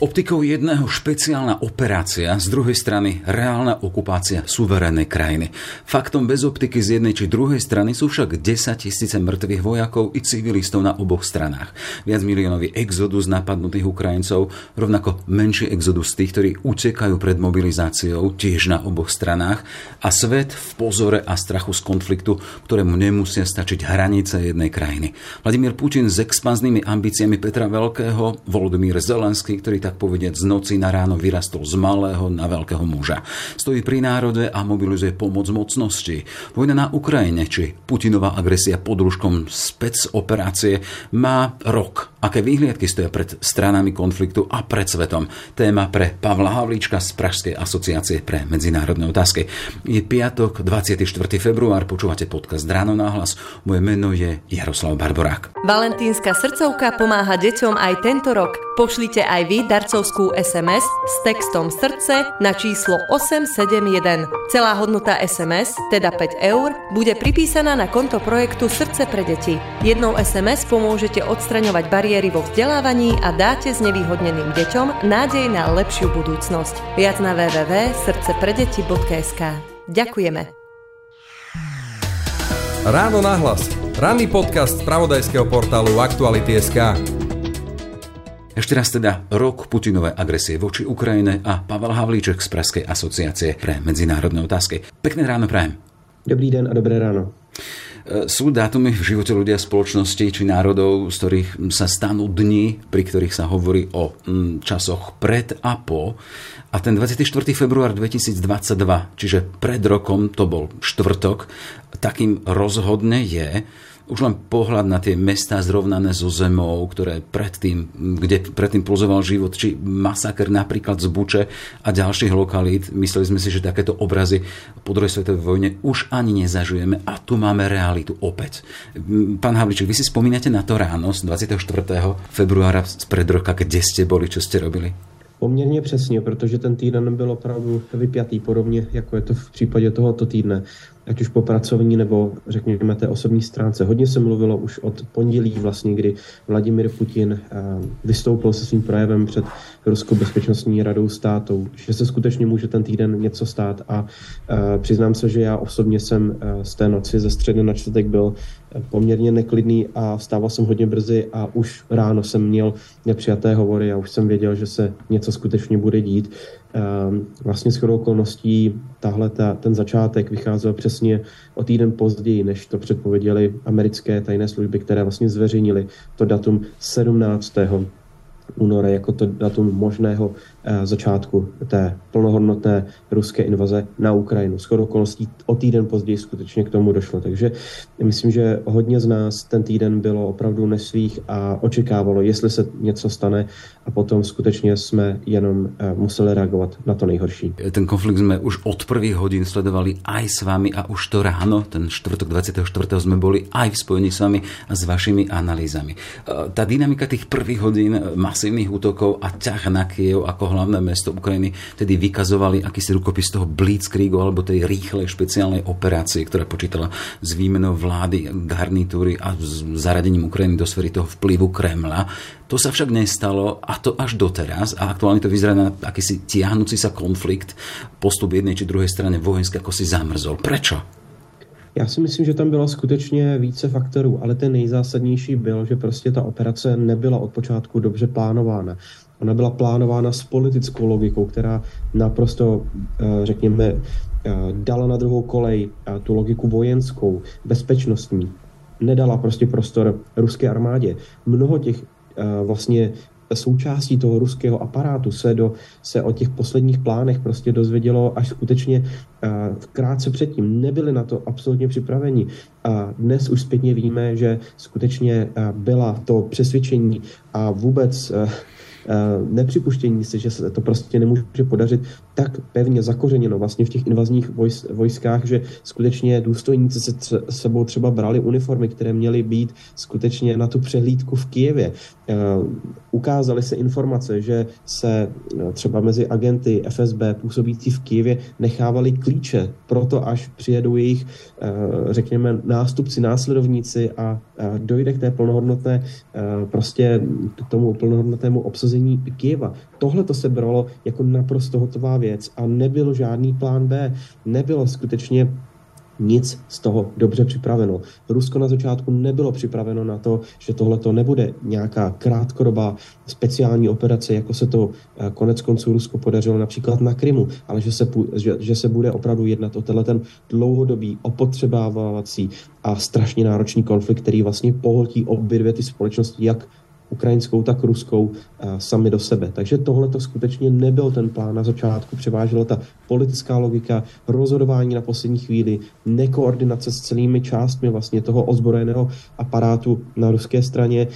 Optikou jedného špeciálna operácia, z druhej strany reálna okupácia suverénnej krajiny. Faktom bez optiky z jednej či druhej strany sú však 10 tisíce mŕtvych vojakov i civilistov na oboch stranách. Viac miliónový exodus napadnutých Ukrajincov, rovnako menší exodus tých, ktorí utekajú pred mobilizáciou tiež na oboch stranách a svet v pozore a strachu z konfliktu, ktorému nemusia stačiť hranice jednej krajiny. Vladimír Putin s expanznými ambíciami Petra Veľkého, Volodymyr Zelenský, ktorý tak povedať z noci na ráno vyrastol z malého na veľkého muža. Stojí pri národe a mobilizuje pomoc mocnosti. Vojna na Ukrajine či Putinová agresia pod rúškom spec operácie má rok. Aké výhliadky stoja pred stranami konfliktu a pred svetom? Téma pre Pavla Havlíčka z Pražskej asociácie pre medzinárodné otázky. Je piatok, 24. február, počúvate podcast Ráno náhlas. Moje meno je Jaroslav Barborák. Valentínska srdcovka pomáha deťom aj tento rok. Pošlite aj vy dar darcovskú SMS s textom srdce na číslo 871. Celá hodnota SMS, teda 5 eur, bude pripísaná na konto projektu Srdce pre deti. Jednou SMS pomôžete odstraňovať bariéry vo vzdelávaní a dáte s nevýhodneným deťom nádej na lepšiu budúcnosť. Viac na www.srdcepredeti.sk Ďakujeme. Ráno nahlas. Ranný podcast z pravodajského portálu Aktuality.sk. Ešte raz teda rok Putinovej agresie voči Ukrajine a Pavel Havlíček z Pražskej asociácie pre medzinárodné otázky. Pekné ráno prajem. Dobrý den a dobré ráno. E, sú dátumy v živote ľudia, spoločnosti či národov, z ktorých sa stanú dni, pri ktorých sa hovorí o mm, časoch pred a po. A ten 24. február 2022, čiže pred rokom, to bol štvrtok, takým rozhodne je, už len pohľad na tie mestá zrovnané so zemou, ktoré predtým, kde predtým pulzoval život, či masaker napríklad z Buče a ďalších lokalít. Mysleli sme si, že takéto obrazy po druhej svetovej vojne už ani nezažujeme a tu máme realitu opäť. Pán Havliček, vy si spomínate na to ráno z 24. februára pred roka, kde ste boli, čo ste robili? Poměrně přesně, protože ten týden byl opravdu vypjatý, podobně jako je to v případě tohoto týdne ať už po pracovní nebo řekněme té osobní stránce. Hodně se mluvilo už od pondělí vlastně, kdy Vladimir Putin eh, vystoupil se svým projevem před Ruskou bezpečnostní radou států, že se skutečně může ten týden něco stát a eh, přiznám se, že já osobně jsem eh, z té noci ze středy na čtvrtek byl poměrně neklidný a vstával jsem hodně brzy a už ráno jsem měl nepřijaté hovory a už jsem věděl, že se něco skutečně bude dít. Ehm, vlastně shodou okolností tahle ta, ten začátek vycházel přesně o týden později, než to předpověděli americké tajné služby, které vlastně zveřejnili to datum 17. února jako to datum možného začátku té plnohodnotné ruské invaze na Ukrajinu. Skoro okolností o týden později skutečně k tomu došlo. Takže myslím, že hodně z nás ten týden bylo opravdu nesvých a očekávalo, jestli se něco stane a potom skutečně jsme jenom eh, museli reagovat na to nejhorší. Ten konflikt jsme už od prvých hodin sledovali aj s vami a už to ráno, ten čtvrtok 24. jsme byli aj v spojení s vami a s vašimi analýzami. Eh, ta dynamika těch prvých hodin masívnych útokov a ťah na Kiev ako hlavné mesto Ukrajiny tedy vykazovali akýsi rukopis toho Blitzkriegu alebo tej rýchlej špeciálnej operácie, ktorá počítala s výmenou vlády, garnitúry a zaradením Ukrajiny do sféry toho vplyvu Kremla. To sa však nestalo a to až doteraz a aktuálne to vyzerá na akýsi tiahnúci sa konflikt, postup jednej či druhej strane vojenské ako si zamrzol. Prečo? Já si myslím, že tam bylo skutečně více faktorů, ale ten nejzásadnější byl, že prostě ta operace nebyla od počátku dobře plánována. Ona byla plánována s politickou logikou, která naprosto, eh, řekněme, eh, dala na druhou kolej eh, tu logiku vojenskou, bezpečnostní. Nedala prostě prostor ruské armádě. Mnoho těch vlastně součástí toho ruského aparátu se, do, se o těch posledních plánech prostě dozvědělo až skutečně uh, krátce předtím. Nebyli na to absolutně připraveni. A dnes už zpětně víme, že skutečně uh, byla to přesvědčení a vůbec uh, nepřipuštění si, že se to prostě nemůže podařit, tak pevně zakořeněno vlastně v těch invazních vojskách, že skutečně důstojníci se tře- sebou třeba brali uniformy, které měly být skutečně na tu přehlídku v Kijevě. Ukázaly se informace, že se třeba mezi agenty FSB působící v Kijevě nechávali klíče pro to, až přijedou jejich, řekněme, nástupci, následovníci a dojde k té plnohodnotné, prostě k tomu plnohodnotnému obsazení Kijeva. Tohle to se bralo jako naprosto hotová věc a nebyl žádný plán B. Nebylo skutečně nic z toho dobře připraveno. Rusko na začátku nebylo připraveno na to, že tohle to nebude nějaká krátkodobá speciální operace, jako se to eh, konec konců Rusko podařilo například na Krymu, ale že se, že, že se bude opravdu jednat o tenhle ten dlouhodobý, opotřebávací a strašně náročný konflikt, který vlastně pohltí obě dvě ty společnosti, jak ukrajinskou, tak ruskou sami do sebe. Takže tohle to skutečně nebyl ten plán na začátku. Převážela ta politická logika, rozhodování na poslední chvíli, nekoordinace s celými částmi vlastně toho ozbrojeného aparátu na ruské straně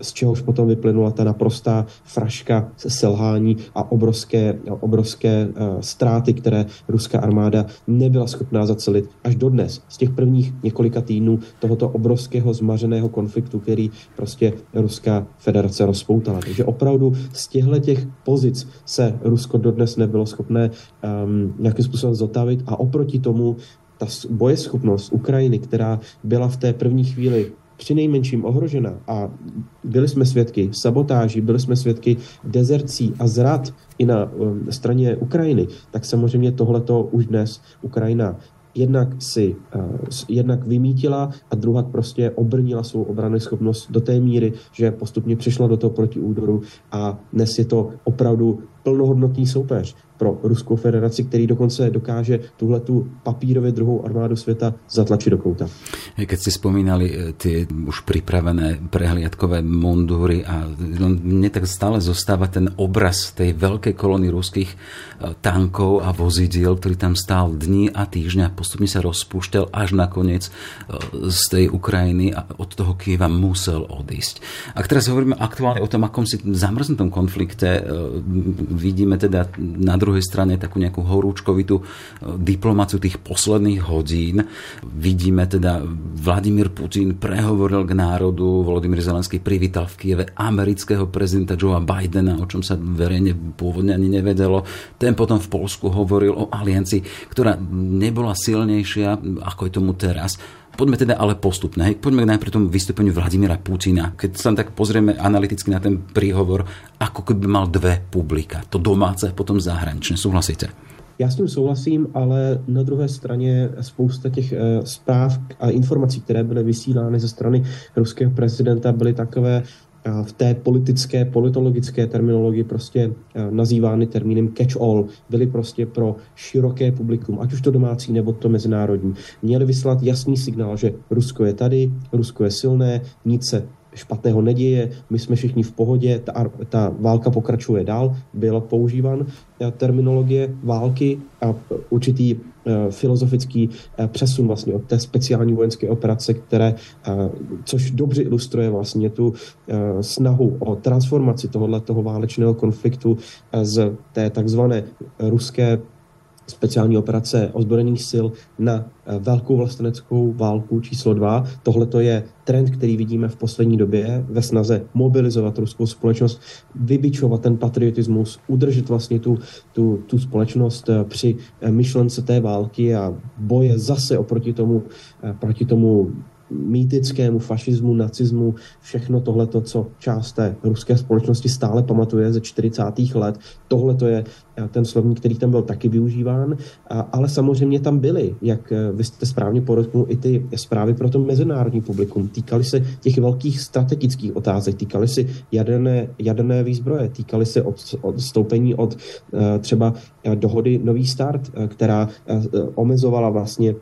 z čehož potom vyplynula ta naprostá fraška selhání a obrovské, obrovské ztráty, které ruská armáda nebyla schopná zacelit až dodnes. Z těch prvních několika týdnů tohoto obrovského zmařeného konfliktu, který prostě Ruská federace rozpoutala. Takže opravdu z těchto těch pozic se Rusko dodnes nebylo schopné um, nějakým způsobem zotavit a oproti tomu ta bojeschopnost Ukrajiny, která byla v té první chvíli při nejmenším ohrožena. A byli jsme svědky sabotáží, byli jsme svědky dezercí a zrad i na um, straně Ukrajiny, tak samozřejmě tohleto už dnes Ukrajina jednak si uh, jednak vymítila a druhá prostě obrnila svou obrany schopnost do té míry, že postupně přišla do toho protiúdoru a dnes je to opravdu plnohodnotný soupeř pro Ruskou federaci, který dokonce dokáže tuhle tu papírově druhou armádu světa zatlačit do kouta. Keď ste spomínali eh, tie už pripravené prehliadkové mundúry a no, tak stále zostáva ten obraz tej veľkej kolóny ruských eh, tankov a vozidiel, ktorý tam stál dní a týždňa, postupne sa rozpúšťal až nakoniec eh, z tej Ukrajiny a od toho Kieva musel odísť. Ak teraz hovoríme aktuálne o tom, akom si zamrznutom konflikte, vidíme teda na druhej strane takú nejakú horúčkovitú e, diplomáciu tých posledných hodín. Vidíme teda, Vladimír Putin prehovoril k národu, Volodymyr Zelenský privítal v Kieve amerického prezidenta Joea Bidena, o čom sa verejne pôvodne ani nevedelo. Ten potom v Polsku hovoril o aliancii, ktorá nebola silnejšia, ako je tomu teraz. Poďme teda ale postupne. Hej. Poďme najprv tomu vystúpeniu Vladimíra Putina. Keď sa tak pozrieme analyticky na ten príhovor, ako keby mal dve publika. To domáce a potom zahraničné. Súhlasíte? Já s tím souhlasím, ale na druhé straně spousta těch e, zpráv a informací, které byly vysílány ze strany ruského prezidenta, byly takové v té politické, politologické terminologii prostě nazývány termínem catch-all, byly prostě pro široké publikum, ať už to domácí nebo to mezinárodní. Měli vyslat jasný signál, že Rusko je tady, Rusko je silné, nic se špatného neděje, my jsme všichni v pohodě, ta, ta válka pokračuje dál, byla používan eh, terminologie války a určitý uh, filozofický uh, přesun vlastně od té speciální vojenské operace, které, což dobře ilustruje vlastně tu snahu o transformaci tohohle toho válečného konfliktu z té takzvané ruské speciální operace ozbrojených sil na eh, velkou vlasteneckou válku číslo dva. Tohle to je trend, který vidíme v poslední době ve snaze mobilizovat ruskou společnost, vybičovat ten patriotismus, udržet vlastně tu, tu, tu společnost eh, při eh, myšlence té války a boje zase oproti tomu, proti tomu mýtickému fašismu, nacismu, všechno tohleto, co část té ruské společnosti stále pamatuje ze 40. let. Tohle to je ten slovník, který tam byl taky využíván, ale samozřejmě tam byly, jak eh, vy jste správně podotknul, i ty zprávy pro to mezinárodní publikum. Týkaly se těch velkých strategických otázek, týkaly se jaderné, jaderné výzbroje, týkaly se od, odstoupení od eh, třeba dohody Nový start, která omezovala vlastně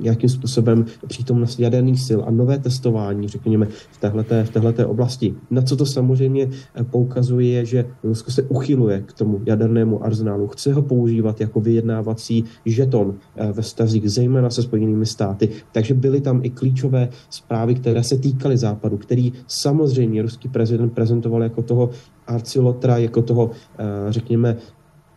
nějakým způsobem přítomnost jaderných sil a nové testování, řekněme, v téhleté, v téhleté oblasti. Na co to samozřejmě poukazuje, je, že Rusko se uchyluje k tomu jadernému arzenálu, chce ho používat jako vyjednávací žeton eh, ve stazích, zejména se Spojenými státy. Takže byly tam i klíčové zprávy, které se týkaly západu, který samozřejmě ruský prezident prezentoval jako toho Arcilotra jako toho, řekněme,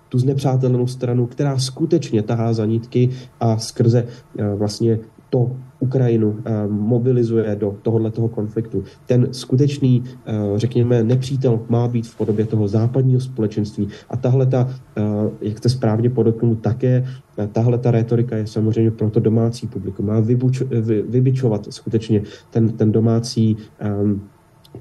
tu znepřátelenou stranu, která skutečně tahá za nitky a skrze vlastně to Ukrajinu eh, mobilizuje do tohoto konfliktu. Ten skutečný, eh, řekněme, nepřítel má být v podobě toho západního společenství. A tahle ta, eh, jak jste správně podotknul, také tahle ta retorika je samozřejmě pro to domácí publikum. Má vybuč, vy, vybičovat skutečně ten, ten domácí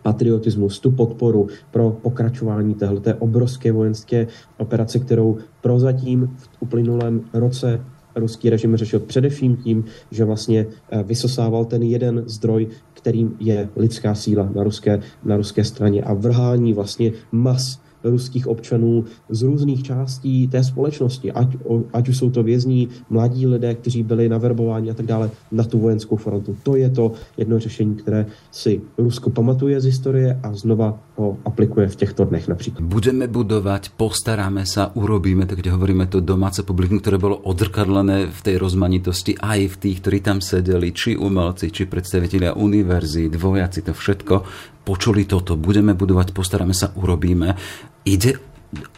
patriotismus, tu podporu pro pokračování téhleté obrovské vojenské operace, kterou prozatím v uplynulém roce ruský režim řešil především tím, že vlastně eh, vysosával ten jeden zdroj, kterým je lidská síla na ruské, na ruské straně a vrhání vlastně mas ruských občanů z různých částí té společnosti, ať, ať už jsou to vězní, mladí lidé, kteří byli naverbováni a tak dále, na tu vojenskou frontu. To je to jedno řešení, které si Rusko pamatuje z historie a znova ho aplikuje v těchto dnech například. Budeme budovat, postaráme se, urobíme, tak kde hovoríme to domáce publikum, které bylo odrkadlené v té rozmanitosti, aj v tých, ktorí tam sedeli, či umelci, či predstavitelia univerzít, vojaci, to všetko počuli toto, budeme budovať, postaráme sa, urobíme. Ide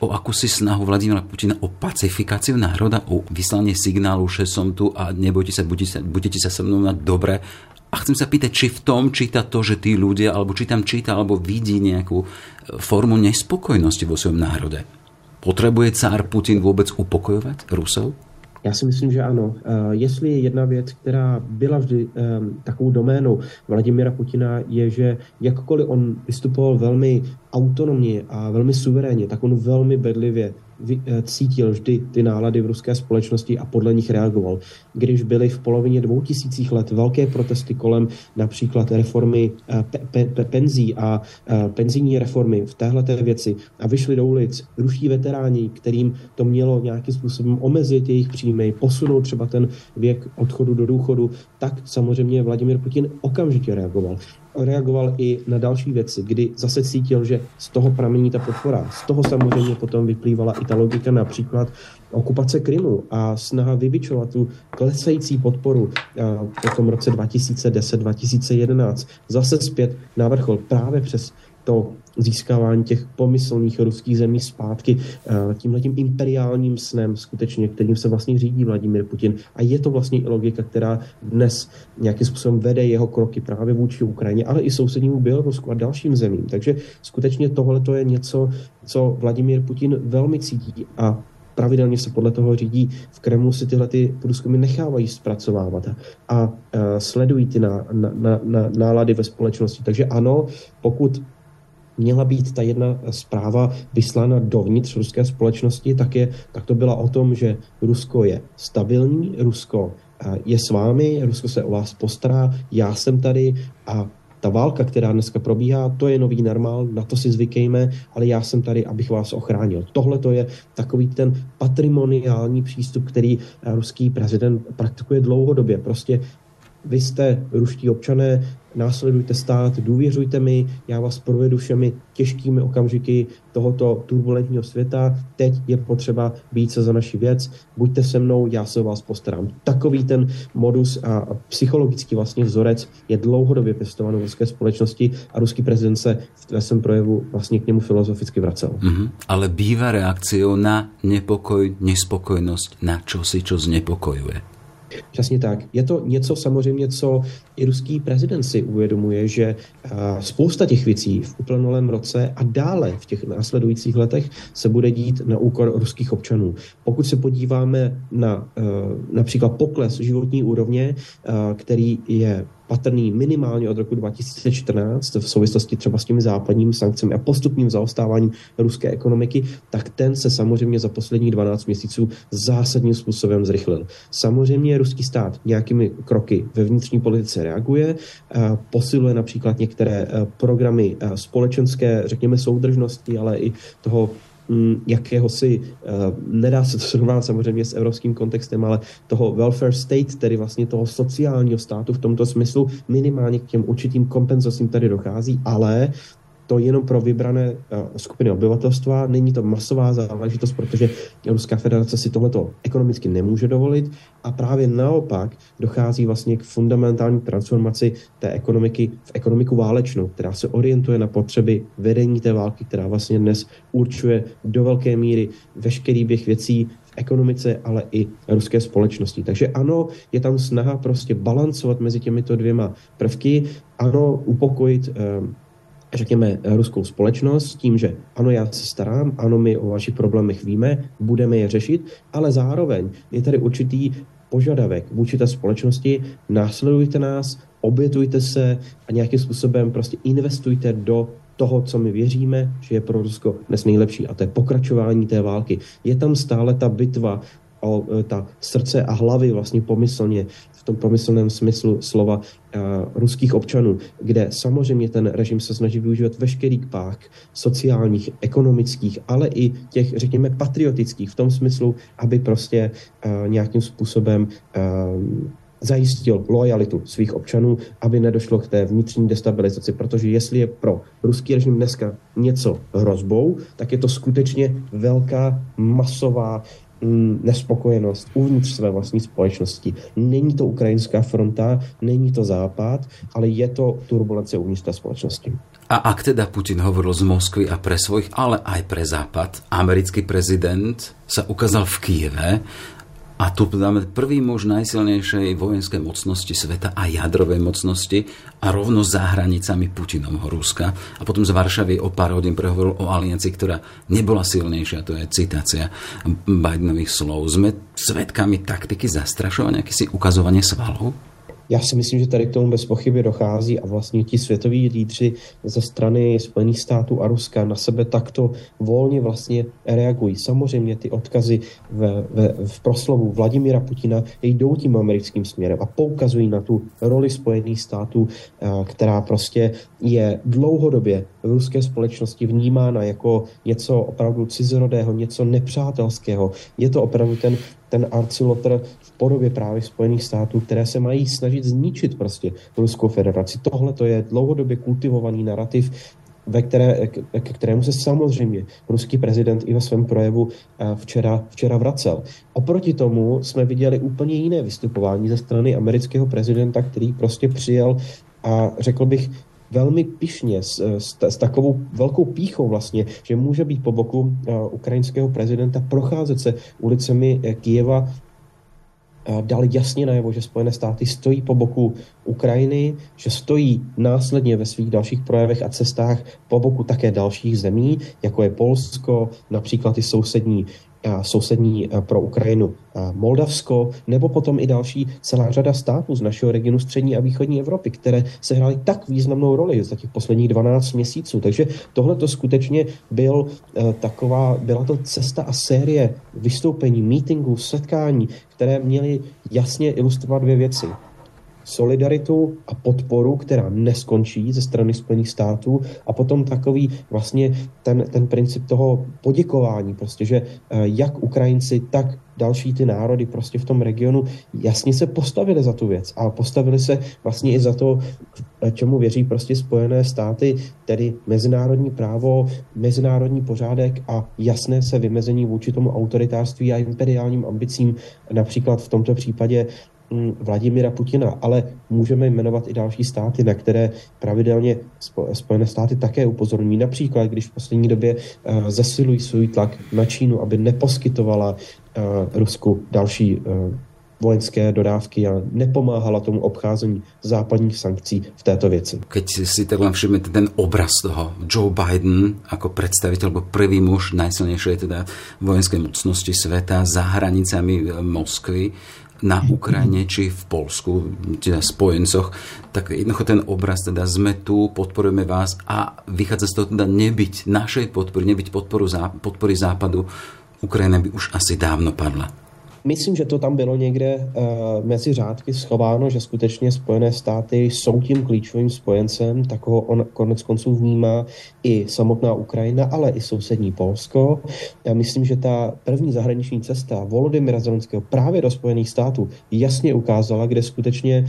o akúsi snahu Vladimira Putina o pacifikáciu národa, o vyslanie signálu, že som tu a nebojte sa, budete sa, budete sa so mnou na dobre. A chcem sa pýtať, či v tom číta to, že tí ľudia, alebo či tam číta, alebo vidí nejakú e, formu nespokojnosti vo svojom národe. Potrebuje cár Putin vôbec upokojovať Rusov? Já si myslím, že ano. Eh, jestli jedna věc, která byla vždy ehm, takovou doménou Vladimira Putina, je, že jakkoliv on vystupoval velmi autonomně a velmi suverénně, tak on velmi bedlivě cítil vždy ty nálady v ruské společnosti a podle nich reagoval. Když byly v polovině dvou tisících let velké protesty kolem například reformy eh, pe, pe, pe, penzí a eh, penzijní reformy v téhle věci a vyšli do ulic ruští veteráni, kterým to mělo nějakým způsobem omezit jejich příjmy, posunout třeba ten věk odchodu do důchodu, tak samozřejmě Vladimir Putin okamžitě reagoval reagoval i na další věci, kdy zase cítil, že z toho pramení ta podpora. Z toho samozřejmě potom vyplývala i ta logika například okupace Krymu a snaha vybičovat tu klesající podporu po tom roce 2010-2011 zase zpět na vrchol právě přes to získávání těch pomyslných ruských zemí zpátky eh, tímhletím imperiálním snem skutečně, kterým se vlastně řídí Vladimir Putin. A je to vlastně i logika, která dnes nějakým způsobem vede jeho kroky právě vůči Ukrajině, ale i sousednímu Bělorusku a dalším zemím. Takže skutečně tohle to je něco, co Vladimír Putin velmi cítí a pravidelně se podle toho řídí. V Kremlu si tyhle ty průzkumy nechávají zpracovávat a, a uh, sledují ty na, na, na, na, nálady ve společnosti. Takže ano, pokud měla být ta jedna zpráva vyslána dovnitř ruské společnosti, tak, je, tak to byla o tom, že Rusko je stabilní, Rusko eh, je s vámi, Rusko se o vás postará, já jsem tady a ta válka, která dneska probíhá, to je nový normál, na to si zvykejme, ale já jsem tady, abych vás ochránil. Tohle to je takový ten patrimoniální přístup, který ruský prezident praktikuje dlouhodobě. Prostě vy jste ruští občané, následujte stát, důvěřujte mi, já vás provedu všemi těžkými okamžiky tohoto turbulentního světa. Teď je potřeba být se za naši věc, buďte se mnou, já se o vás postarám. Takový ten modus a psychologický vlastně vzorec je dlouhodobě pěstovaný v ruské společnosti a ruský prezident se v svém projevu vlastně k němu filozoficky vracel. Mm-hmm. Ale bývá reakciou na nepokoj, nespokojnost, na čosi, čo znepokojuje. Přesně tak. Je to něco samozřejmě, co i ruský prezident si uvědomuje, že spousta těch věcí v uplynulém roce a dále v těch následujících letech se bude dít na úkor ruských občanů. Pokud se podíváme na například pokles životní úrovně, který je patrný minimálně od roku 2014 v souvislosti třeba s těmi západními sankcemi a postupným zaostáváním ruské ekonomiky, tak ten se samozřejmě za poslední 12 měsíců zásadním způsobem zrychlil. Samozřejmě ruský stát nějakými kroky ve vnitřní politice reaguje, posiluje například některé programy společenské, řekněme, soudržnosti, ale i toho jakéhosi, eh, nedá se to srovnat samozřejmě s evropským kontextem, ale toho welfare state, tedy vlastně toho sociálního státu v tomto smyslu, minimálně k těm určitým kompenzacím tady dochází, ale to jenom pro vybrané skupiny obyvatelstva, není to masová záležitost, protože Ruská federace si tohleto ekonomicky nemůže dovolit. A právě naopak dochází vlastně k fundamentální transformaci té ekonomiky v ekonomiku válečnou, která se orientuje na potřeby vedení té války, která vlastně dnes určuje do velké míry veškerý běh věcí v ekonomice, ale i ruské společnosti. Takže ano, je tam snaha prostě balancovat mezi těmito dvěma prvky, ano, upokojit eh, řekněme, ruskou společnost s tím, že ano, já se starám, ano, my o vašich problémech víme, budeme je řešit, ale zároveň je tady určitý požadavek vůči té společnosti, následujte nás, obětujte se a nějakým způsobem prostě investujte do toho, co my věříme, že je pro Rusko dnes nejlepší, a to je pokračování té války. Je tam stále ta bitva o e, ta srdce a hlavy vlastně pomyslně v tom pomyslném smyslu slova uh, ruských občanů, kde samozřejmě ten režim se snaží využívat veškerý pák sociálních, ekonomických, ale i těch, řekněme, patriotických v tom smyslu, aby prostě uh, nějakým způsobem zajistil lojalitu svých občanů, aby nedošlo k té vnitřní destabilizaci, protože jestli je pro ruský režim dneska něco hrozbou, tak je to skutečně velká masová nespokojenost uvnitř své vlastní společnosti. Není to ukrajinská fronta, není to západ, ale je to turbulence uvnitř té společnosti. A ak teda Putin hovoril z Moskvy a pre svojich, ale aj pre Západ, americký prezident sa ukázal v Kieve a tu prvý muž najsilnejšej vojenskej mocnosti sveta a jadrovej mocnosti a rovno za hranicami Putinovho Ruska. A potom z Varšavy o pár hodín prehovoril o aliancii, ktorá nebola silnejšia. To je citácia Bidenových slov. Sme svetkami taktiky zastrašovania, si ukazovanie svalov? Já si myslím, že tady k tomu bez pochyby dochází a vlastně ti světoví lídři ze strany Spojených států a Ruska na sebe takto volně vlastně reagují. Samozřejmě ty odkazy v, v, v proslovu Vladimira Putina jdou tím americkým směrem a poukazují na tu roli Spojených států, eh, která prostě je dlouhodobě v ruské společnosti vnímána jako něco opravdu cizorodého, něco nepřátelského. Je to opravdu ten ten arcilotr v podobě právě Spojených států, které se mají snažit zničit prostě Ruskou federaci. Tohle to je dlouhodobě kultivovaný narrativ, ve které, ke kterému se samozřejmě ruský prezident i ve svém projevu eh, včera, včera vracel. Oproti tomu jsme viděli úplně jiné vystupování ze strany amerického prezidenta, který prostě přijel a řekl bych, velmi pišně, s, s, s takovou velkou píchou vlastně, že může být po boku uh, ukrajinského prezidenta, procházet se ulicemi eh, Kijeva dal jasně najevo, že Spojené státy stojí po boku Ukrajiny, že stojí následně ve svých dalších projevech a cestách po boku také dalších zemí, jako je Polsko, například i sousední sousední pro Ukrajinu Moldavsko, nebo potom i další celá řada států z našeho regionu střední a východní Evropy, které se hrály tak významnou roli za těch posledních 12 měsíců. Takže tohle to skutečně byl e, taková, byla to cesta a série vystoupení, meetingů, setkání, které měly jasně ilustrovat dvě věci solidaritu a podporu, která neskončí ze strany Spojených států. A potom takový vlastně ten, ten princip toho poděkování, prostě, že eh, jak Ukrajinci, tak další ty národy prostě v tom regionu jasně se postavili za tu věc a postavili se vlastně i za to, eh, čemu věří prostě Spojené státy, tedy mezinárodní právo, mezinárodní pořádek a jasné se vymezení vůči tomu autoritářství a imperiálním ambicím, například v tomto případě Vladimira Putina, ale můžeme jmenovat i další státy, na které pravidelně Spojené státy také upozorňují. Například, když v poslední době uh, zesilují svůj tlak na Čínu, aby neposkytovala uh, Rusku další uh, vojenské dodávky a nepomáhala tomu obcházení západních sankcí v této věci. Keď si tak len všimnete ten obraz toho, Joe Biden ako predstaviteľ, alebo prvý muž najsilnejšej teda vojenskej mocnosti sveta za hranicami Moskvy, na Ukrajine či v Polsku, teda spojencoch, tak jednoducho ten obraz, teda sme tu, podporujeme vás a vychádza z toho teda nebyť našej podpory, nebyť podporu, podpory západu, Ukrajina by už asi dávno padla. Myslím, že to tam bylo někde uh, mezi řádky schováno, že skutečně Spojené státy jsou tím klíčovým spojencem, tak ho on konec konců vnímá i samotná Ukrajina, ale i sousední Polsko. Já myslím, že ta první zahraniční cesta Volodymyra Zelenského právě do Spojených států jasně ukázala, kde skutečně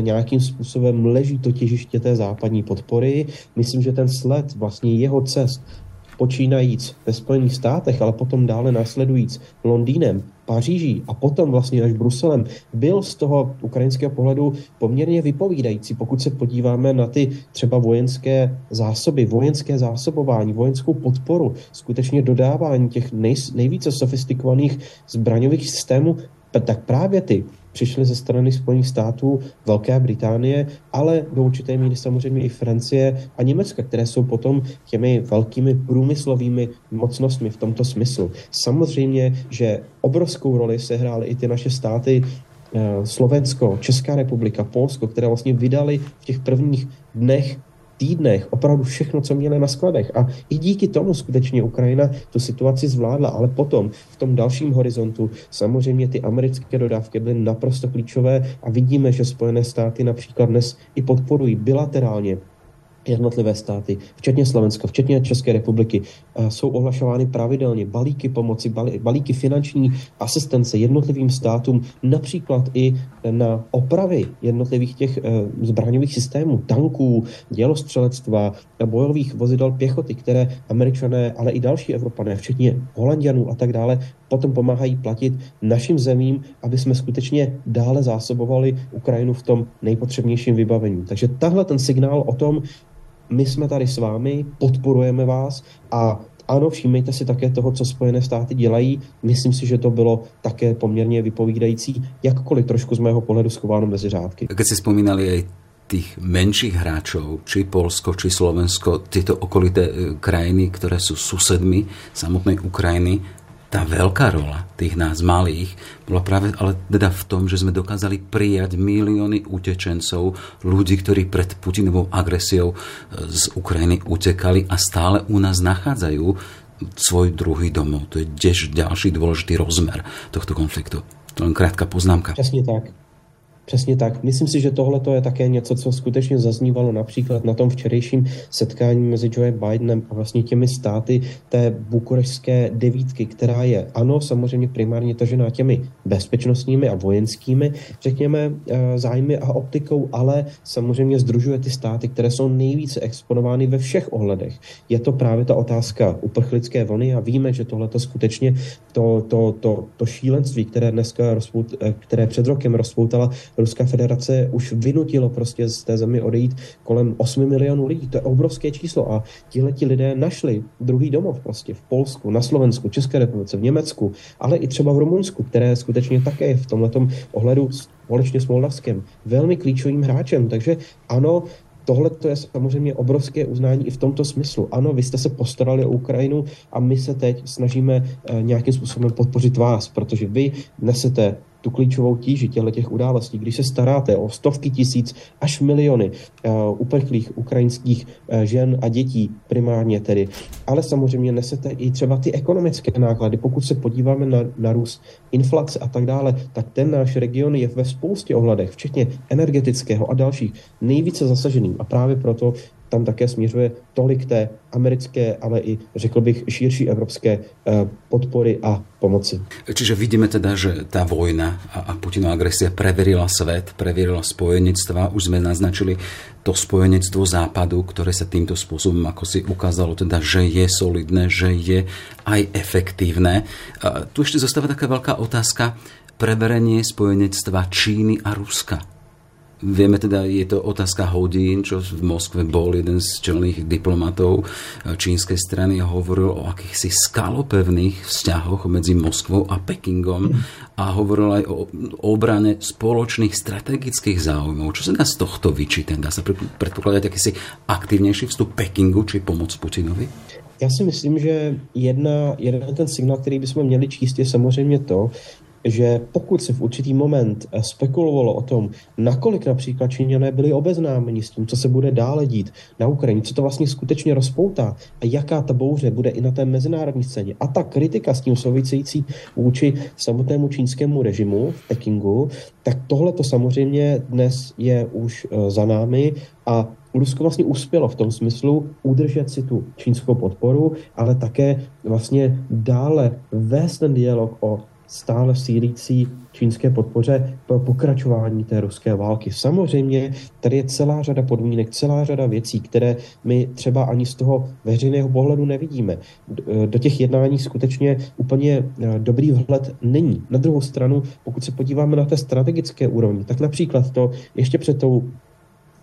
nějakým způsobem leží to těžiště té západní podpory. Myslím, že ten sled vlastně jeho cest počínajíc ve Spojených státech, ale potom dále následujíc Londýnem, Paříží a potom vlastně až Bruselem, byl z toho ukrajinského pohledu poměrně vypovídající. Pokud se podíváme na ty třeba vojenské zásoby, vojenské zásobování, vojenskou podporu, skutečně dodávání těch nej, nejvíce sofistikovaných zbraňových systémů, tak právě ty přišly ze strany Spojených států, Velké Británie, ale do určité míry samozřejmě i Francie a Německa, které jsou potom těmi velkými průmyslovými mocnostmi v tomto smyslu. Samozřejmě, že obrovskou roli sehrály i ty naše státy eh, Slovensko, Česká republika, Polsko, které vlastně vydali v těch prvních dnech týdnech opravdu všechno, co měli na skladech. A i díky tomu skutečně Ukrajina tu situaci zvládla, ale potom v tom dalším horizontu samozřejmě ty americké dodávky byly naprosto klíčové a vidíme, že Spojené státy například dnes i podporují bilaterálně jednotlivé státy, včetně Slovenska, včetně České republiky, jsou ohlašovány pravidelně balíky pomoci, balíky finanční asistence jednotlivým státům, například i na opravy jednotlivých těch eh, zbraňových systémů, tanků, dělostřelectva, bojových vozidel pěchoty, které američané, ale i další Evropané, včetně Holandianů a tak dále, potom pomáhají platit našim zemím, aby jsme skutečně dále zásobovali Ukrajinu v tom nejpotřebnějším vybavení. Takže tahle ten signál o tom, my jsme tady s vámi, podporujeme vás a ano, všímejte si také toho, co Spojené státy dělají. Myslím si, že to bylo také poměrně vypovídající, jakkoliv trošku z mého pohledu schováno mezi řádky. Keď si spomínali aj tých menších hráčov, či Polsko, či Slovensko, tieto okolité e, krajiny, ktoré sú susedmi samotnej Ukrajiny, tá veľká rola tých nás malých bola práve ale teda v tom, že sme dokázali prijať milióny utečencov, ľudí, ktorí pred Putinovou agresiou e, z Ukrajiny utekali a stále u nás nachádzajú svoj druhý domov. To je tiež ďalší dôležitý rozmer tohto konfliktu. To len krátka poznámka. Přesně tak. Přesně tak. Myslím si, že tohle je také něco, co skutečně zaznívalo například na tom včerejším setkání mezi Joe Bidenem a vlastně těmi státy té bukurešské devítky, která je, ano, samozřejmě primárně tažená těmi bezpečnostními a vojenskými, řekněme, eh, zájmy a optikou, ale samozřejmě združuje ty státy, které jsou nejvíce exponovány ve všech ohledech. Je to právě ta otázka uprchlické vlny a víme, že tohle skutečně to, to, to, to šílenství, které dneska rozpout, eh, které před rokem rozpoutala Ruská federace už vynutilo prostě z té země odejít kolem 8 milionů lidí. To je obrovské číslo a tihle ti lidé našli druhý domov prostě v Polsku, na Slovensku, České republice, v Německu, ale i třeba v Rumunsku, které skutečně také je v tomto ohledu společně s Moldavskem velmi klíčovým hráčem. Takže ano, Tohle to je samozřejmě obrovské uznání i v tomto smyslu. Ano, vy jste se postarali o Ukrajinu a my se teď snažíme eh, nějakým způsobem podpořit vás, protože vy nesete tu klíčovou tíži těchto těch událostí, když se staráte o stovky tisíc až miliony uh, uprchlých ukrajinských uh, žen a dětí primárně tedy, ale samozřejmě nesete i třeba ty ekonomické náklady. Pokud se podíváme na, na růst inflace a tak dále, tak ten náš region je ve spoustě ohledech, včetně energetického a dalších, nejvíce zasaženým a právě proto tam také směřuje tolik té americké, ale i řekl bych širší evropské eh, podpory a pomoci. Čiže vidíme teda, že tá vojna a, Putinova agresia preverila svet, preverila spojenectva. Už sme naznačili to spojenectvo západu, ktoré sa týmto spôsobom, ako si ukázalo, teda, že je solidné, že je aj efektívne. A tu ešte zostáva taká veľká otázka, preverenie spojenectva Číny a Ruska Vieme teda, je to otázka hodín, čo v Moskve bol jeden z čelných diplomatov čínskej strany a hovoril o akýchsi skalopevných vzťahoch medzi Moskvou a Pekingom a hovoril aj o obrane spoločných strategických záujmov. Čo sa dá z tohto vyčítať? Dá sa predpokladať akýsi aktívnejší vstup Pekingu či pomoc Putinovi? Já si myslím, že jedna, jeden ten signál, který bychom měli číst, je samozřejmě to, že pokud se v určitý moment eh, spekulovalo o tom, nakolik například Číňané byli obeznámeni s tím, co se bude dále dít na Ukrajině, co to vlastně skutečně rozpoutá a jaká ta bouře bude i na té mezinárodní scéně. A ta kritika s tím související vůči samotnému čínskému režimu v Pekingu, tak tohle to samozřejmě dnes je už eh, za námi a Rusko vlastně uspělo v tom smyslu udržet si tu čínskou podporu, ale také vlastně dále vést ten dialog o stále sílící čínské podpoře pro pokračování té ruské války. Samozřejmě tady je celá řada podmínek, celá řada věcí, které my třeba ani z toho veřejného pohledu nevidíme. Do těch jednání skutečně úplně eh, dobrý vhled není. Na druhou stranu, pokud se podíváme na té strategické úrovni, tak například to ještě před tou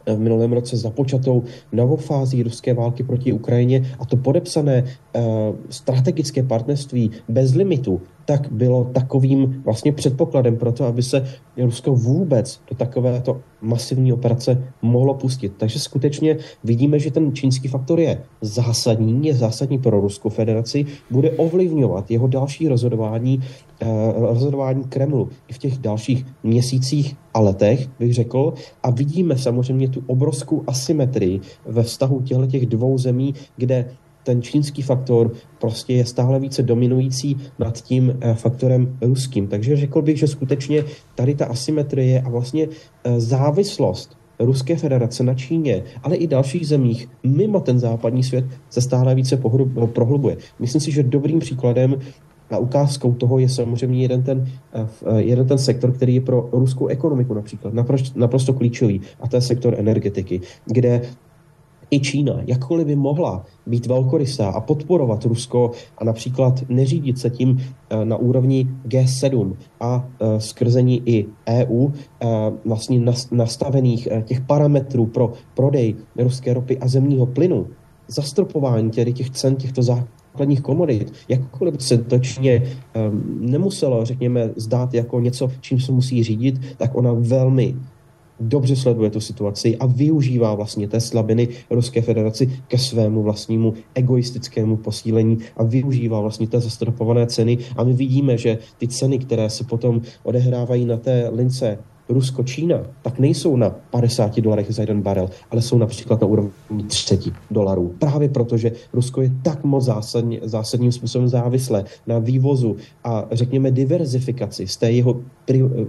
v minulém roce započatou novou fází ruské války proti Ukrajině a to podepsané uh, strategické partnerství bez limitu, tak bylo takovým vlastně předpokladem pro to, aby se Rusko vůbec do takovéto masivní operace mohlo pustit. Takže skutečně vidíme, že ten čínský faktor je zásadní, je zásadní pro Ruskou federaci, bude ovlivňovat jeho další rozhodování, eh, rozhodování Kremlu i v těch dalších měsících a letech, bych řekl. A vidíme samozřejmě tu obrovskou asymetrii ve vztahu těchto těch dvou zemí, kde ten čínský faktor prostě je stále více dominující nad tím eh, faktorem ruským. Takže řekl bych, že skutečně tady ta asymetrie a vlastně eh, závislost Ruské federace na Číně, ale i dalších zemích mimo ten západní svět se stále více prohlubuje. Myslím si, že dobrým příkladem a ukázkou toho je samozřejmě jeden ten, eh, jeden ten sektor, který je pro ruskou ekonomiku například naprosto klíčový, a to je sektor energetiky, kde i Čína, jakkoliv by mohla být velkorysá a podporovat Rusko a například neřídit se tím eh, na úrovni G7 a eh, skrzení i EU eh, vlastně nastavených těch parametrů pro prodej ruské ropy a zemního plynu, zastropování tedy těch cen těchto základních komodit, jakkoliv se to Číně nemuselo, řekněme, zdát jako něco, čím se musí řídit, tak ona velmi dobře sleduje tu situaci a využívá vlastně té slabiny Ruské federaci ke svému vlastnímu egoistickému posílení a využívá vlastně té zastropované ceny. A my vidíme, že ty ceny, které se potom odehrávají na té lince Rusko-Čína, tak nejsou na 50 dolarech za jeden barel, ale jsou například na úrovni 30 dolarů. Právě proto, že Rusko je tak moc zásadně, zásadním způsobem závislé na vývozu a řekněme diverzifikaci z té jeho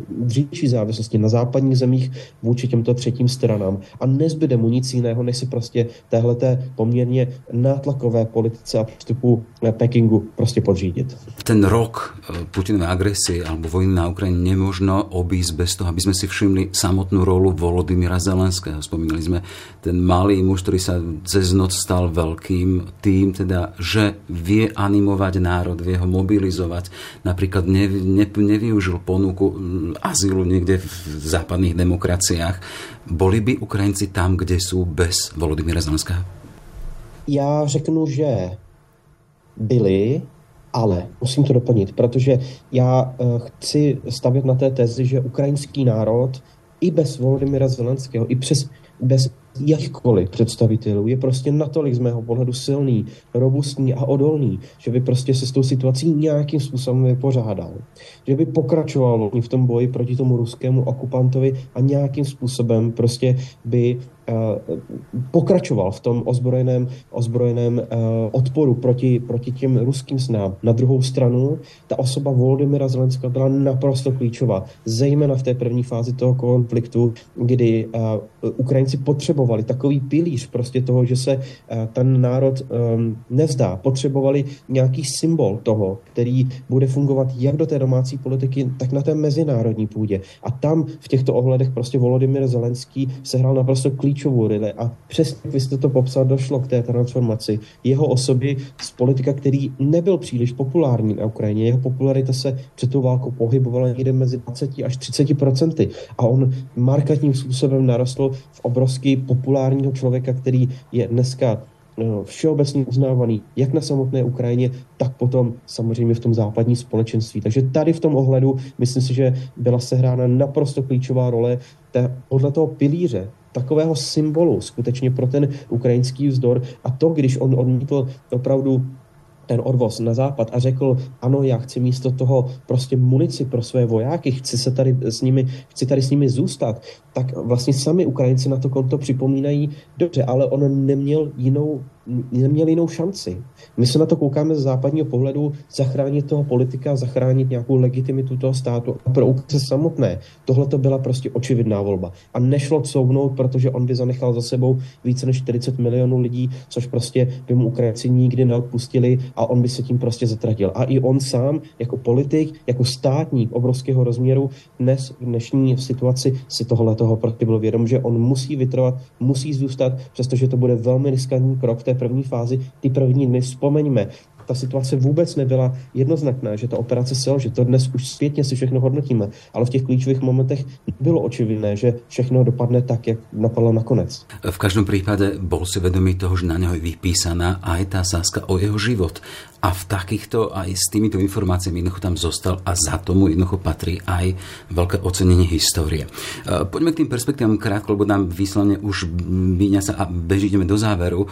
dřívější závislosti na západních zemích vůči těmto třetím stranám a nezbyde mu nic jiného, než si prostě téhleté poměrně nátlakové politice a přístupu Pekingu prostě podřídit. Ten rok eh, Putinovej agresie alebo vojny na Ukrajině nemožno obísť bez toho, aby sme si všimli samotnú rolu Volodymyra Zelenského. Spomínali sme ten malý muž, ktorý sa cez noc stal veľkým tým, teda, že vie animovať národ, vie ho mobilizovať. Napríklad ne, ne, nevyužil ponuku mm, azylu niekde v západných demokraciách. Boli by Ukrajinci tam, kde sú bez Volodymyra Zelenského? Já řeknu, že byli, ale musím to doplnit, protože já uh, chci stavět na té tezi, že ukrajinský národ i bez Volodymyra Zelenského, i přes, bez jakýchkoliv představitelů je prostě natolik z mého pohledu silný, robustní a odolný, že by prostě se s tou situací nějakým způsobem vypořádal. Že by pokračoval v tom boji proti tomu ruskému okupantovi a nějakým způsobem prostě by Eh, pokračoval v tom ozbrojeném, ozbrojeném eh, odporu proti, proti těm ruským snám. Na druhou stranu, ta osoba Volodymyra Zelenského byla naprosto klíčová, zejména v té první fázi toho konfliktu, kdy eh, Ukrajinci potřebovali takový pilíř prostě toho, že se ten národ nevzdá. Potřebovali nějaký symbol toho, který bude fungovat jak do té domácí politiky, tak na té mezinárodní půdě. A tam v těchto ohledech prostě Volodymyr Zelenský sehrál naprosto klíčovou roli a přesně, jak jste to popsal, došlo k té transformaci jeho osoby z politika, který nebyl příliš populární na Ukrajině. Jeho popularita se před tou válkou pohybovala někde mezi 20 až 30 procenty a on markantním způsobem narostl v obrovský populárního člověka, který je dneska no, všeobecně uznávaný jak na samotné Ukrajině, tak potom samozřejmě v tom západní společenství. Takže tady v tom ohledu myslím si, že byla sehrána naprosto klíčová role té, podle toho pilíře takového symbolu skutečně pro ten ukrajinský vzdor. A to, když on odmítl opravdu ten odvoz na západ a řekl, ano, já chci místo toho prostě munici pro své vojáky, chci se tady s nimi, chci tady s nimi zůstat, tak vlastně sami Ukrajinci na to konto připomínají, dobře, ale on neměl jinou neměl jinou šanci. My se na to koukáme z západního pohledu zachránit toho politika, zachránit nějakou legitimitu toho státu. A pro Ukrajince samotné tohle to byla prostě očividná volba. A nešlo couvnout, protože on by zanechal za sebou více než 40 milionů lidí, což prostě by mu Ukrajinci nikdy neodpustili a on by se tím prostě zatratil. A i on sám, jako politik, jako státník obrovského rozměru, dnes v dnešní situaci si tohle toho prostě byl vědom, že on musí vytrvat, musí zůstat, přestože to bude velmi riskantní krok té první fázi, ty první dny, vzpomeňme, ta situace vůbec nebyla jednoznačná, že ta operace sil, že to dnes už zpětně si všechno hodnotíme, ale v těch klíčových momentech bylo očividné, že všechno dopadne tak, jak napadlo nakonec. V každém případě bol si vedomý toho, že na něho je vypísaná aj ta sázka o jeho život. A v takýchto aj s týmito informáciami jednoducho tam zostal a za tomu jednoducho patrí aj veľké ocenenie histórie. E, poďme k tým perspektívam krátko, lebo nám výslovne už míňa sa a bežíme do záveru.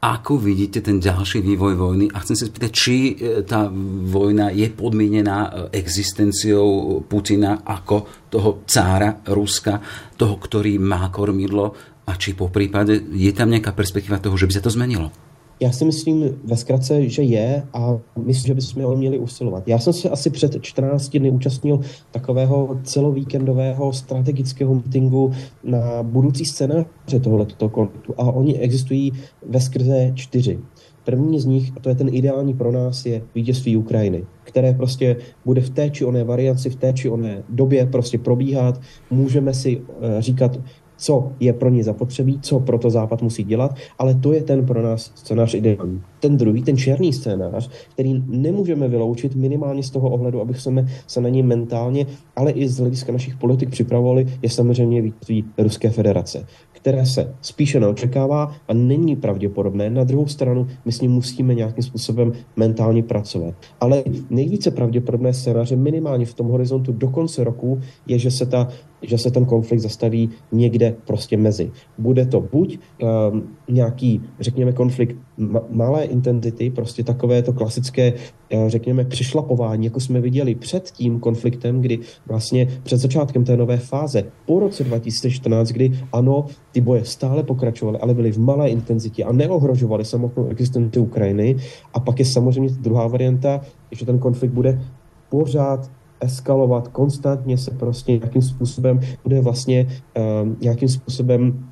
Ako vidíte ten ďalší vývoj vojny? A chcem sa spýtať, či e, tá vojna je podmienená e, existenciou Putina ako toho cára Ruska, toho, ktorý má kormidlo, a či po prípade je tam nejaká perspektíva toho, že by sa to zmenilo? Já si myslím ve zkratce, že je a myslím, že bychom ho měli usilovat. Já jsem se asi před 14 dny účastnil takového celovíkendového strategického meetingu na budoucí scénáře tohoto konfliktu a oni existují ve skrze čtyři. První z nich, a to je ten ideální pro nás, je vítězství Ukrajiny, které prostě bude v té či oné varianci, v té či oné době prostě probíhat. Můžeme si eh, říkat, co je pro ně zapotřebí, co pro to Západ musí dělat, ale to je ten pro nás scénář ideální. Ten druhý, ten černý scénář, který nemůžeme vyloučit minimálně z toho ohledu, abychom se na něj mentálně, ale i z hlediska našich politik připravovali, je samozřejmě vítězství Ruské federace které se spíše neočekává a není pravděpodobné. Na druhou stranu my s ním musíme nějakým způsobem mentálně pracovat. Ale nejvíce pravděpodobné scénáře minimálně v tom horizontu do konce roku je, že se ta že se ten konflikt zastaví někde prostě mezi. Bude to buď um, nějaký, řekněme, konflikt malé intenzity, prostě takové to klasické, uh, řekněme, přišlapování, jako jsme viděli před tím konfliktem, kdy vlastně před začátkem té nové fáze, po roce 2014, kdy ano, ty boje stále pokračovaly, ale byly v malé intenzitě a neohrožovaly samotnou existenci Ukrajiny. A pak je samozřejmě druhá varianta, že ten konflikt bude pořád eskalovat, konstantně se prostě nějakým způsobem bude vlastně uh, nějakým způsobem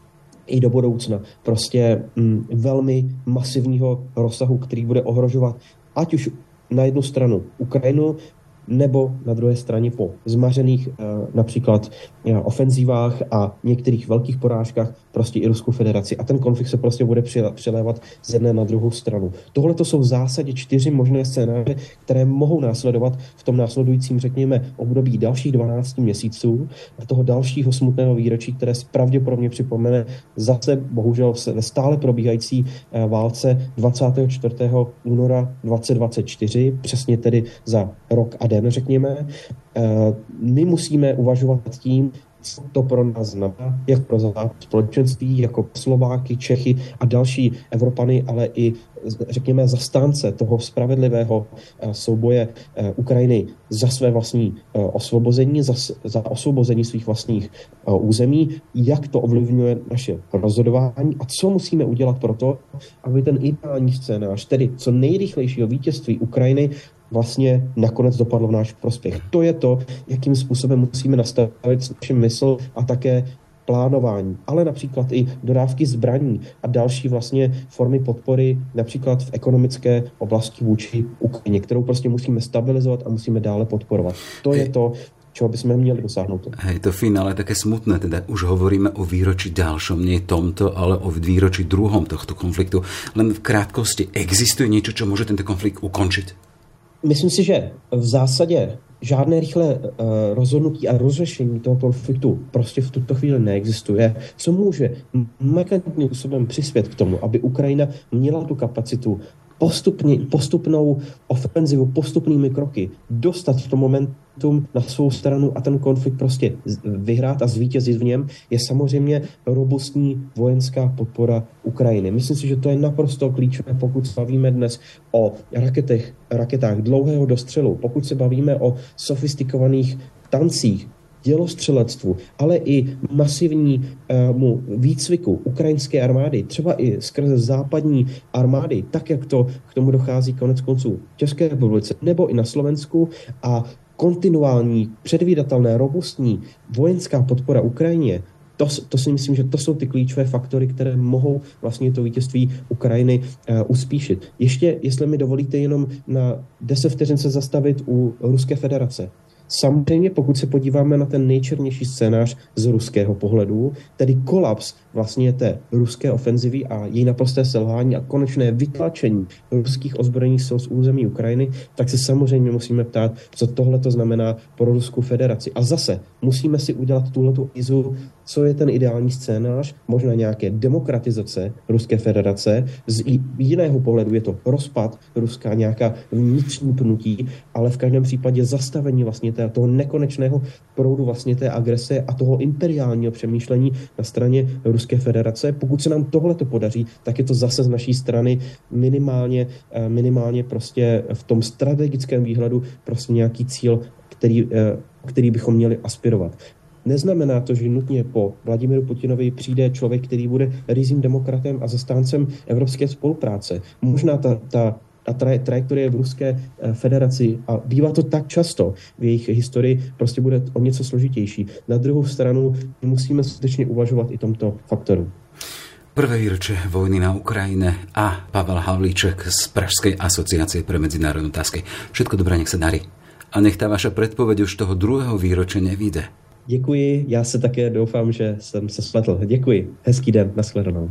i do budoucna. Prostě um, velmi masivního rozsahu, který bude ohrožovat ať už na jednu stranu Ukrajinu, nebo na druhé straně po zmařených eh, například eh, ofenzívách a některých velkých porážkách prostě i Ruskou federaci. A ten konflikt se prostě bude přelévat z jedné na druhou stranu. Tohle to jsou v zásadě čtyři možné scénáře, které mohou následovat v tom následujícím, řekněme, období dalších 12 měsíců a toho dalšího smutného výročí, které pravděpodobně připomene zase, bohužel, ve stále probíhající eh, válce 24. února 2024, přesně tedy za rok a den, řekněme. Eh, my musíme uvažovat tím, co to pro nás znamená, jak pro společenství, jako Slováky, Čechy a další Evropany, ale i řekněme, zastánce toho spravedlivého eh, souboje eh, Ukrajiny za své vlastní osvobození, za, za osvobození svých vlastních území, jak to ovlivňuje naše rozhodování a co musíme udělat pro to, aby ten ideální scénář, tedy co nejrychlejšího vítězství Ukrajiny, vlastně nakonec dopadlo v náš prospěch. To je to, jakým způsobem musíme nastavit naši mysl a také plánování, ale například i dodávky zbraní a další vlastně formy podpory, například v ekonomické oblasti vůči Ukrajině, kterou prostě musíme stabilizovat a musíme dále podporovat. To je to, čeho bychom měli dosáhnout. Hej, to finále také smutné, teda už hovoríme o výročí ďalšom, nie tomto, ale o výročí druhom tohto konfliktu. Len v krátkosti, existuje něco, čo může tento konflikt ukončit? Myslím si, že v zásadě žádné rychlé uh, rozhodnutí a rozřešení toho konfliktu prostě v tuto chvíli neexistuje, co může markantním způsobem přispět k tomu, aby Ukrajina měla tu kapacitu postupně, postupnou ofenzivu, postupnými kroky dostat v tom momentum na svou stranu a ten konflikt prostě vyhrát a zvítězit v něm, je samozřejmě robustní vojenská podpora Ukrajiny. Myslím si, že to je naprosto klíčové, pokud se bavíme dnes o raketech, raketách dlouhého dostřelu, pokud se bavíme o sofistikovaných tancích, dělostřelectvu, ale i masivnímu výcviku ukrajinské armády, třeba i skrze západní armády, tak jak to k tomu dochází konec konců v České republice nebo i na Slovensku a kontinuální, předvídatelné, robustní vojenská podpora Ukrajině, to, to si myslím, že to jsou ty klíčové faktory, které mohou vlastně to vítězství Ukrajiny uh, uspíšit. Ještě, jestli mi dovolíte, jenom na 10 vteřin se zastavit u Ruské federace. Samozřejmě, pokud se podíváme na ten nejčernější scénář z ruského pohledu, tedy kolaps vlastně té ruské ofenzivy a její naprosté selhání a konečné vytlačení ruských ozbrojených sil z území Ukrajiny, tak se samozřejmě musíme ptát, co tohle to znamená pro Ruskou federaci. A zase musíme si udělat tuhletu izu, co je ten ideální scénář, možná nějaké demokratizace Ruské federace. Z jiného pohledu je to rozpad Ruska, nějaká vnitřní pnutí, ale v každém případě zastavení vlastně té, toho nekonečného proudu vlastně té agrese a toho imperiálního přemýšlení na straně Ruské federace. Pokud se nám tohle to podaří, tak je to zase z naší strany minimálně, eh, minimálně prostě v tom strategickém výhledu prostě nějaký cíl, který, eh, který bychom měli aspirovat. Neznamená to, že nutně po Vladimíru Putinovi přijde člověk, který bude rizím demokratem a zastáncem evropské spolupráce. Možná ta, ta a traje, trajektorie v Ruské eh, federaci, a bývá to tak často v jejich historii, prostě bude o něco složitější. Na druhou stranu musíme skutečně uvažovat i tomto faktoru. Prvé výročie vojny na Ukrajine a Pavel Havlíček z Pražskej asociácie pre medzinárodnú otázky. Všetko dobré, nech sa darí. A nech tá vaša predpoveď už toho druhého výročia nevíde. Děkuji, já se také doufám, že jsem se spletl. Děkuji. Hezký den, nashledanou.